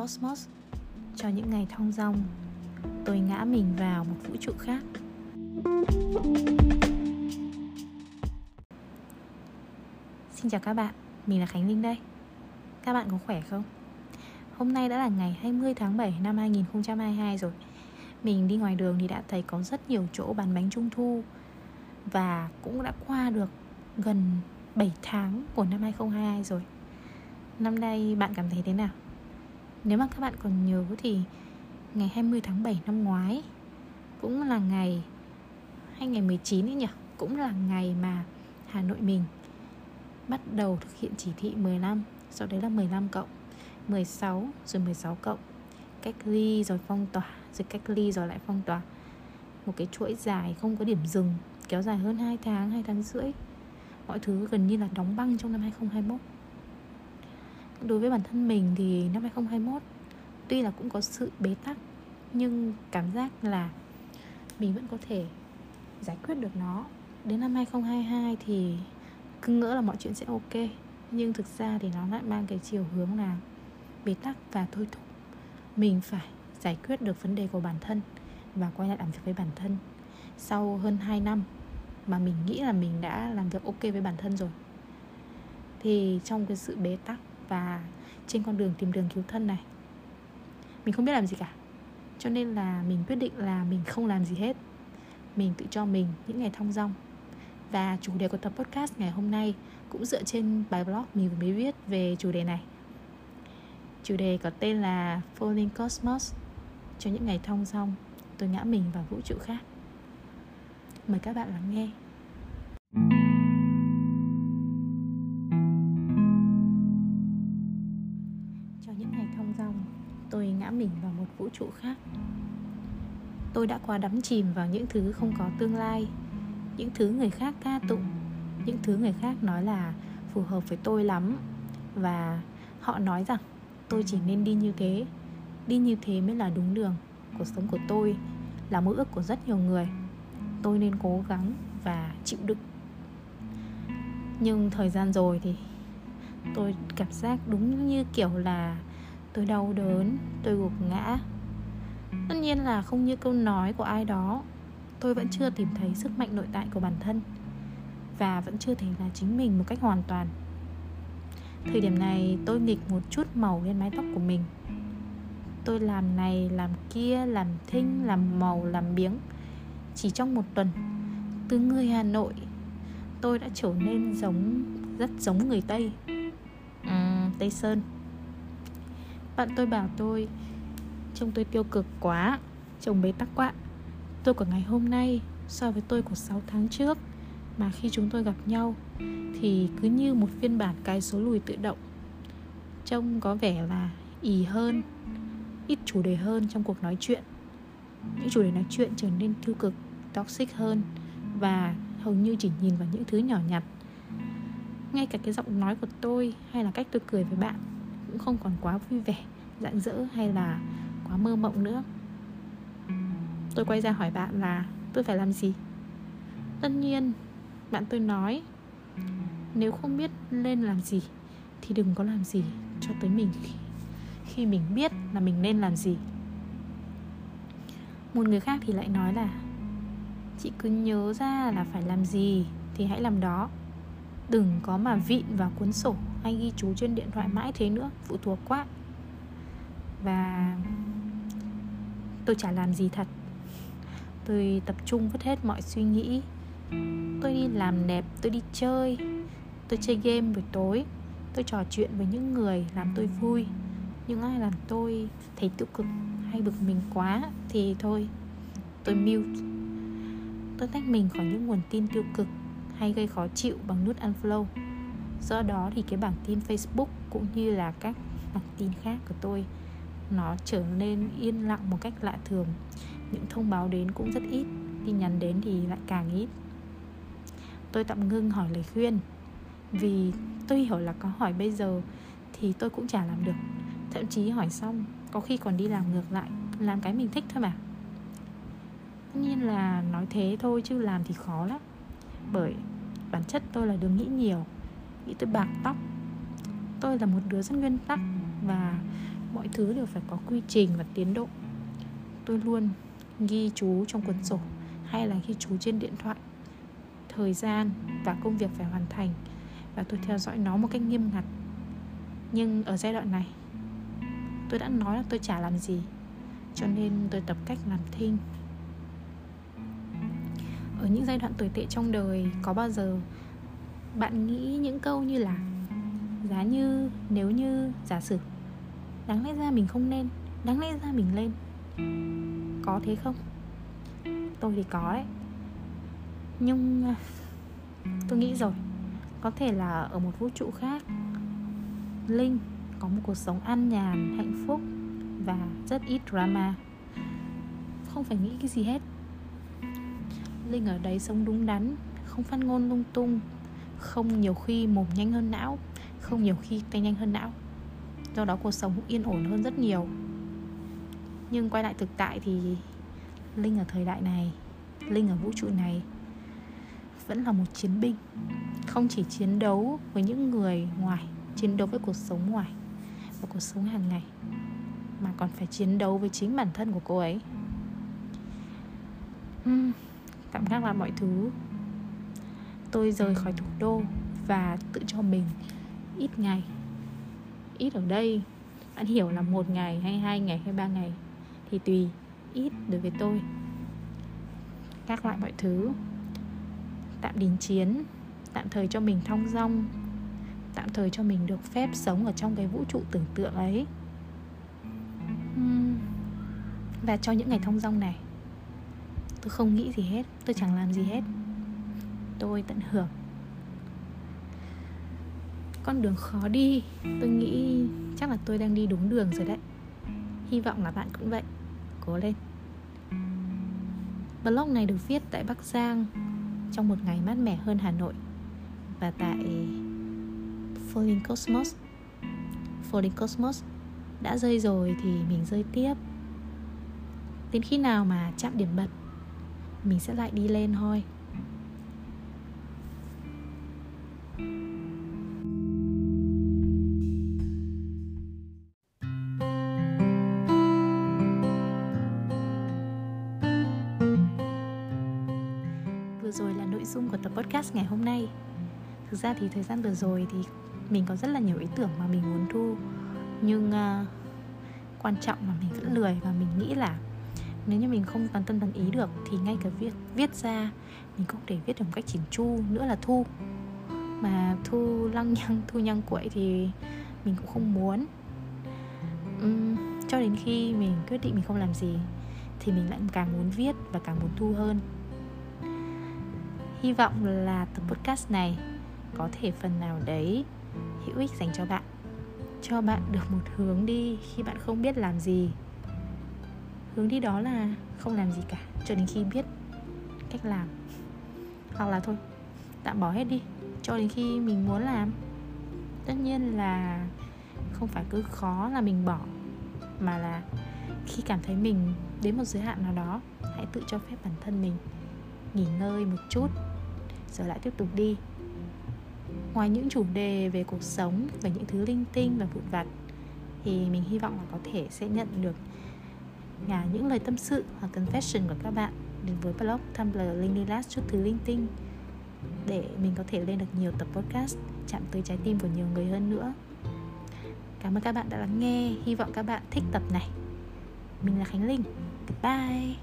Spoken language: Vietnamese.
Cosmos Cho những ngày thong dong. Tôi ngã mình vào một vũ trụ khác. Xin chào các bạn, mình là Khánh Linh đây. Các bạn có khỏe không? Hôm nay đã là ngày 20 tháng 7 năm 2022 rồi. Mình đi ngoài đường thì đã thấy có rất nhiều chỗ bán bánh trung thu Và cũng đã qua được gần 7 tháng của năm 2022 rồi. Năm nay bạn cảm thấy thế nào? Nếu mà các bạn còn nhớ thì ngày 20 tháng 7 năm ngoái cũng là ngày hay ngày 19 ấy nhỉ, cũng là ngày mà Hà Nội mình bắt đầu thực hiện chỉ thị 15, sau đấy là 15 cộng, 16 rồi 16 cộng, cách ly rồi phong tỏa, rồi cách ly rồi lại phong tỏa. Một cái chuỗi dài không có điểm dừng, kéo dài hơn 2 tháng, 2 tháng rưỡi. Mọi thứ gần như là đóng băng trong năm 2021 đối với bản thân mình thì năm 2021 tuy là cũng có sự bế tắc, nhưng cảm giác là mình vẫn có thể giải quyết được nó. Đến năm 2022 thì cứ ngỡ là mọi chuyện sẽ ok, nhưng thực ra thì nó lại mang cái chiều hướng là bế tắc và thôi thúc. Mình phải giải quyết được vấn đề của bản thân và quay lại làm việc với bản thân. Sau hơn 2 năm mà mình nghĩ là mình đã làm việc ok với bản thân rồi, thì trong cái sự bế tắc và trên con đường tìm đường cứu thân này. Mình không biết làm gì cả. Cho nên là mình quyết định là mình không làm gì hết. Mình tự cho mình những ngày thong dong. Và chủ đề của tập podcast ngày hôm nay cũng dựa trên bài blog mình vừa mới viết về chủ đề này. Chủ đề có tên là Falling Cosmos, cho những ngày thong dong, tôi ngã mình vào vũ trụ khác. Mời các bạn lắng nghe. Tôi ngã mình vào một vũ trụ khác. Tôi đã quá đắm chìm vào những thứ không có tương lai, những thứ người khác ca tụng, những thứ người khác nói là phù hợp với tôi lắm. Và họ nói rằng tôi chỉ nên đi như thế, đi như thế mới là đúng đường. Cuộc sống của tôi là mơ ước của rất nhiều người. Tôi nên cố gắng và chịu đựng. Nhưng thời gian rồi thì tôi cảm giác đúng như kiểu là tôi đau đớn tôi gục ngã. Tất nhiên là không như câu nói của ai đó tôi vẫn chưa tìm thấy sức mạnh nội tại của bản thân và vẫn chưa thể là chính mình một cách hoàn toàn. Thời điểm này tôi nghịch một chút màu lên mái tóc của mình. Tôi làm này làm kia làm thinh làm màu làm biếng. Chỉ trong một tuần từ người hà nội tôi đã trở nên giống rất giống người tây. Uhm, tây sơn bạn tôi bảo tôi, Trông tôi tiêu cực quá chồng bế tắc quá. Tôi của ngày hôm nay so với tôi của 6 tháng trước, Mà khi chúng tôi gặp nhau Thì cứ như một phiên bản cái số lùi tự động. Trông có vẻ là ì hơn, Ít chủ đề hơn trong cuộc nói chuyện. Những chủ đề nói chuyện trở nên tiêu cực, Toxic hơn Và hầu như chỉ nhìn vào những thứ nhỏ nhặt. Ngay cả cái giọng nói của tôi hay là cách tôi cười với bạn cũng không còn quá vui vẻ rạng rỡ hay là quá mơ mộng nữa. Tôi quay ra hỏi bạn là tôi phải làm gì? Tất nhiên bạn tôi nói nếu không biết nên làm gì thì đừng có làm gì cho tới mình khi, khi mình biết là mình nên làm gì. Một người khác thì lại nói là chị cứ nhớ ra là phải làm gì thì hãy làm đó. Đừng có mà vịn vào cuốn sổ hay ghi chú trên điện thoại mãi thế nữa, phụ thuộc quá. Và tôi chả làm gì thật. Tôi tập trung vứt hết mọi suy nghĩ. Tôi đi làm đẹp, tôi đi chơi. Tôi chơi game buổi tối. Tôi trò chuyện với những người làm tôi vui. Nhưng ai làm tôi thấy tiêu cực hay bực mình quá thì thôi, tôi mute. Tôi tách mình khỏi những nguồn tin tiêu cực hay gây khó chịu bằng nút unfollow do đó thì cái bảng tin facebook cũng như là các bảng tin khác của tôi, nó trở nên yên lặng một cách lạ thường. Những thông báo đến cũng rất ít, tin nhắn đến thì lại càng ít. Tôi tạm ngưng hỏi lời khuyên. Vì tôi hiểu là có hỏi bây giờ thì tôi cũng chả làm được. Thậm chí hỏi xong, có khi còn đi làm ngược lại, làm cái mình thích thôi mà. Tất nhiên là nói thế thôi chứ làm thì khó lắm. Bởi bản chất tôi là đứa nghĩ nhiều bị tôi bạc tóc. Tôi là một đứa rất nguyên tắc và mọi thứ đều phải có quy trình và tiến độ. Tôi luôn ghi chú trong cuốn sổ hay là ghi chú trên điện thoại. Thời gian và công việc phải hoàn thành và tôi theo dõi nó một cách nghiêm ngặt. Nhưng ở giai đoạn này, tôi đã nói là tôi chả làm gì, cho nên tôi tập cách làm thinh. Ở những giai đoạn tồi tệ trong đời, có bao giờ bạn nghĩ những câu như là, giá như, nếu như, giả sử. Đáng lẽ ra mình không nên, đáng lẽ ra mình lên. Có thế không? Tôi thì có đấy. Nhưng à, tôi nghĩ rồi. Có thể là ở một vũ trụ khác, linh có một cuộc sống an nhàn, hạnh phúc và rất ít drama. Không phải nghĩ cái gì hết. Linh ở đấy sống đúng đắn, không phát ngôn lung tung không nhiều khi mồm nhanh hơn não không nhiều khi tay nhanh hơn não. Do đó cuộc sống cũng yên ổn hơn rất nhiều. Nhưng quay lại thực tại thì linh ở thời đại này linh ở vũ trụ này vẫn là một chiến binh. Không chỉ chiến đấu với những người ngoài chiến đấu với cuộc sống ngoài và cuộc sống hàng ngày mà còn phải chiến đấu với chính bản thân của cô ấy. Uhm, tạm gác lại mọi thứ tôi rời khỏi thủ đô và tự cho mình ít ngày. Ít ở đây, bạn hiểu là một ngày hay hai ngày hay ba ngày thì tùy ít đối với tôi. Các loại mọi thứ. Tạm đình chiến, tạm thời cho mình thong dong, tạm thời cho mình được phép sống ở trong cái vũ trụ tưởng tượng ấy. Và cho những ngày thong dong này, tôi không nghĩ gì hết, tôi chẳng làm gì hết tôi tận hưởng. Con đường khó đi, tôi nghĩ chắc là tôi đang đi đúng đường rồi đấy. Hy vọng là bạn cũng vậy. Cố lên. Blog này được viết tại bắc giang trong một ngày mát mẻ hơn hà nội và tại Falling Cosmos. Falling Cosmos đã rơi rồi thì mình rơi tiếp. Đến khi nào mà chạm điểm bật, mình sẽ lại đi lên thôi. Vừa rồi là nội dung của tập podcast ngày hôm nay. Thực ra thì thời gian vừa rồi thì mình có rất là nhiều ý tưởng mà mình muốn thu. Nhưng uh, quan trọng là mình vẫn lười và mình nghĩ là nếu như mình không toàn tâm toàn ý được thì ngay cả viết viết ra mình cũng để viết được một cách chỉnh chu nữa là thu mà thu lăng nhăng thu nhăng quậy thì mình cũng không muốn. Uhm, cho đến khi mình quyết định mình không làm gì thì mình lại càng muốn viết và càng muốn thu hơn. Hy vọng là tập podcast này có thể phần nào đấy hữu ích dành cho bạn cho bạn được một hướng đi khi bạn không biết làm gì. Hướng đi đó là không làm gì cả cho đến khi biết cách làm. Hoặc là thôi tạm bỏ hết đi cho đến khi mình muốn làm. Tất nhiên là không phải cứ khó là mình bỏ, mà là khi cảm thấy mình đến một giới hạn nào đó, hãy tự cho phép bản thân mình nghỉ ngơi một chút, rồi lại tiếp tục đi. Ngoài những chủ đề về cuộc sống, về những thứ linh tinh và vụn vặt, thì mình hy vọng là có thể sẽ nhận được nhà những lời tâm sự hoặc confession của các bạn. Đến với blog Tumblr Linh Last chút thứ linh tinh để mình có thể lên được nhiều tập podcast chạm tới trái tim của nhiều người hơn nữa. Cảm ơn các bạn đã lắng nghe. Hy vọng các bạn thích tập này. Mình là khánh linh. Bye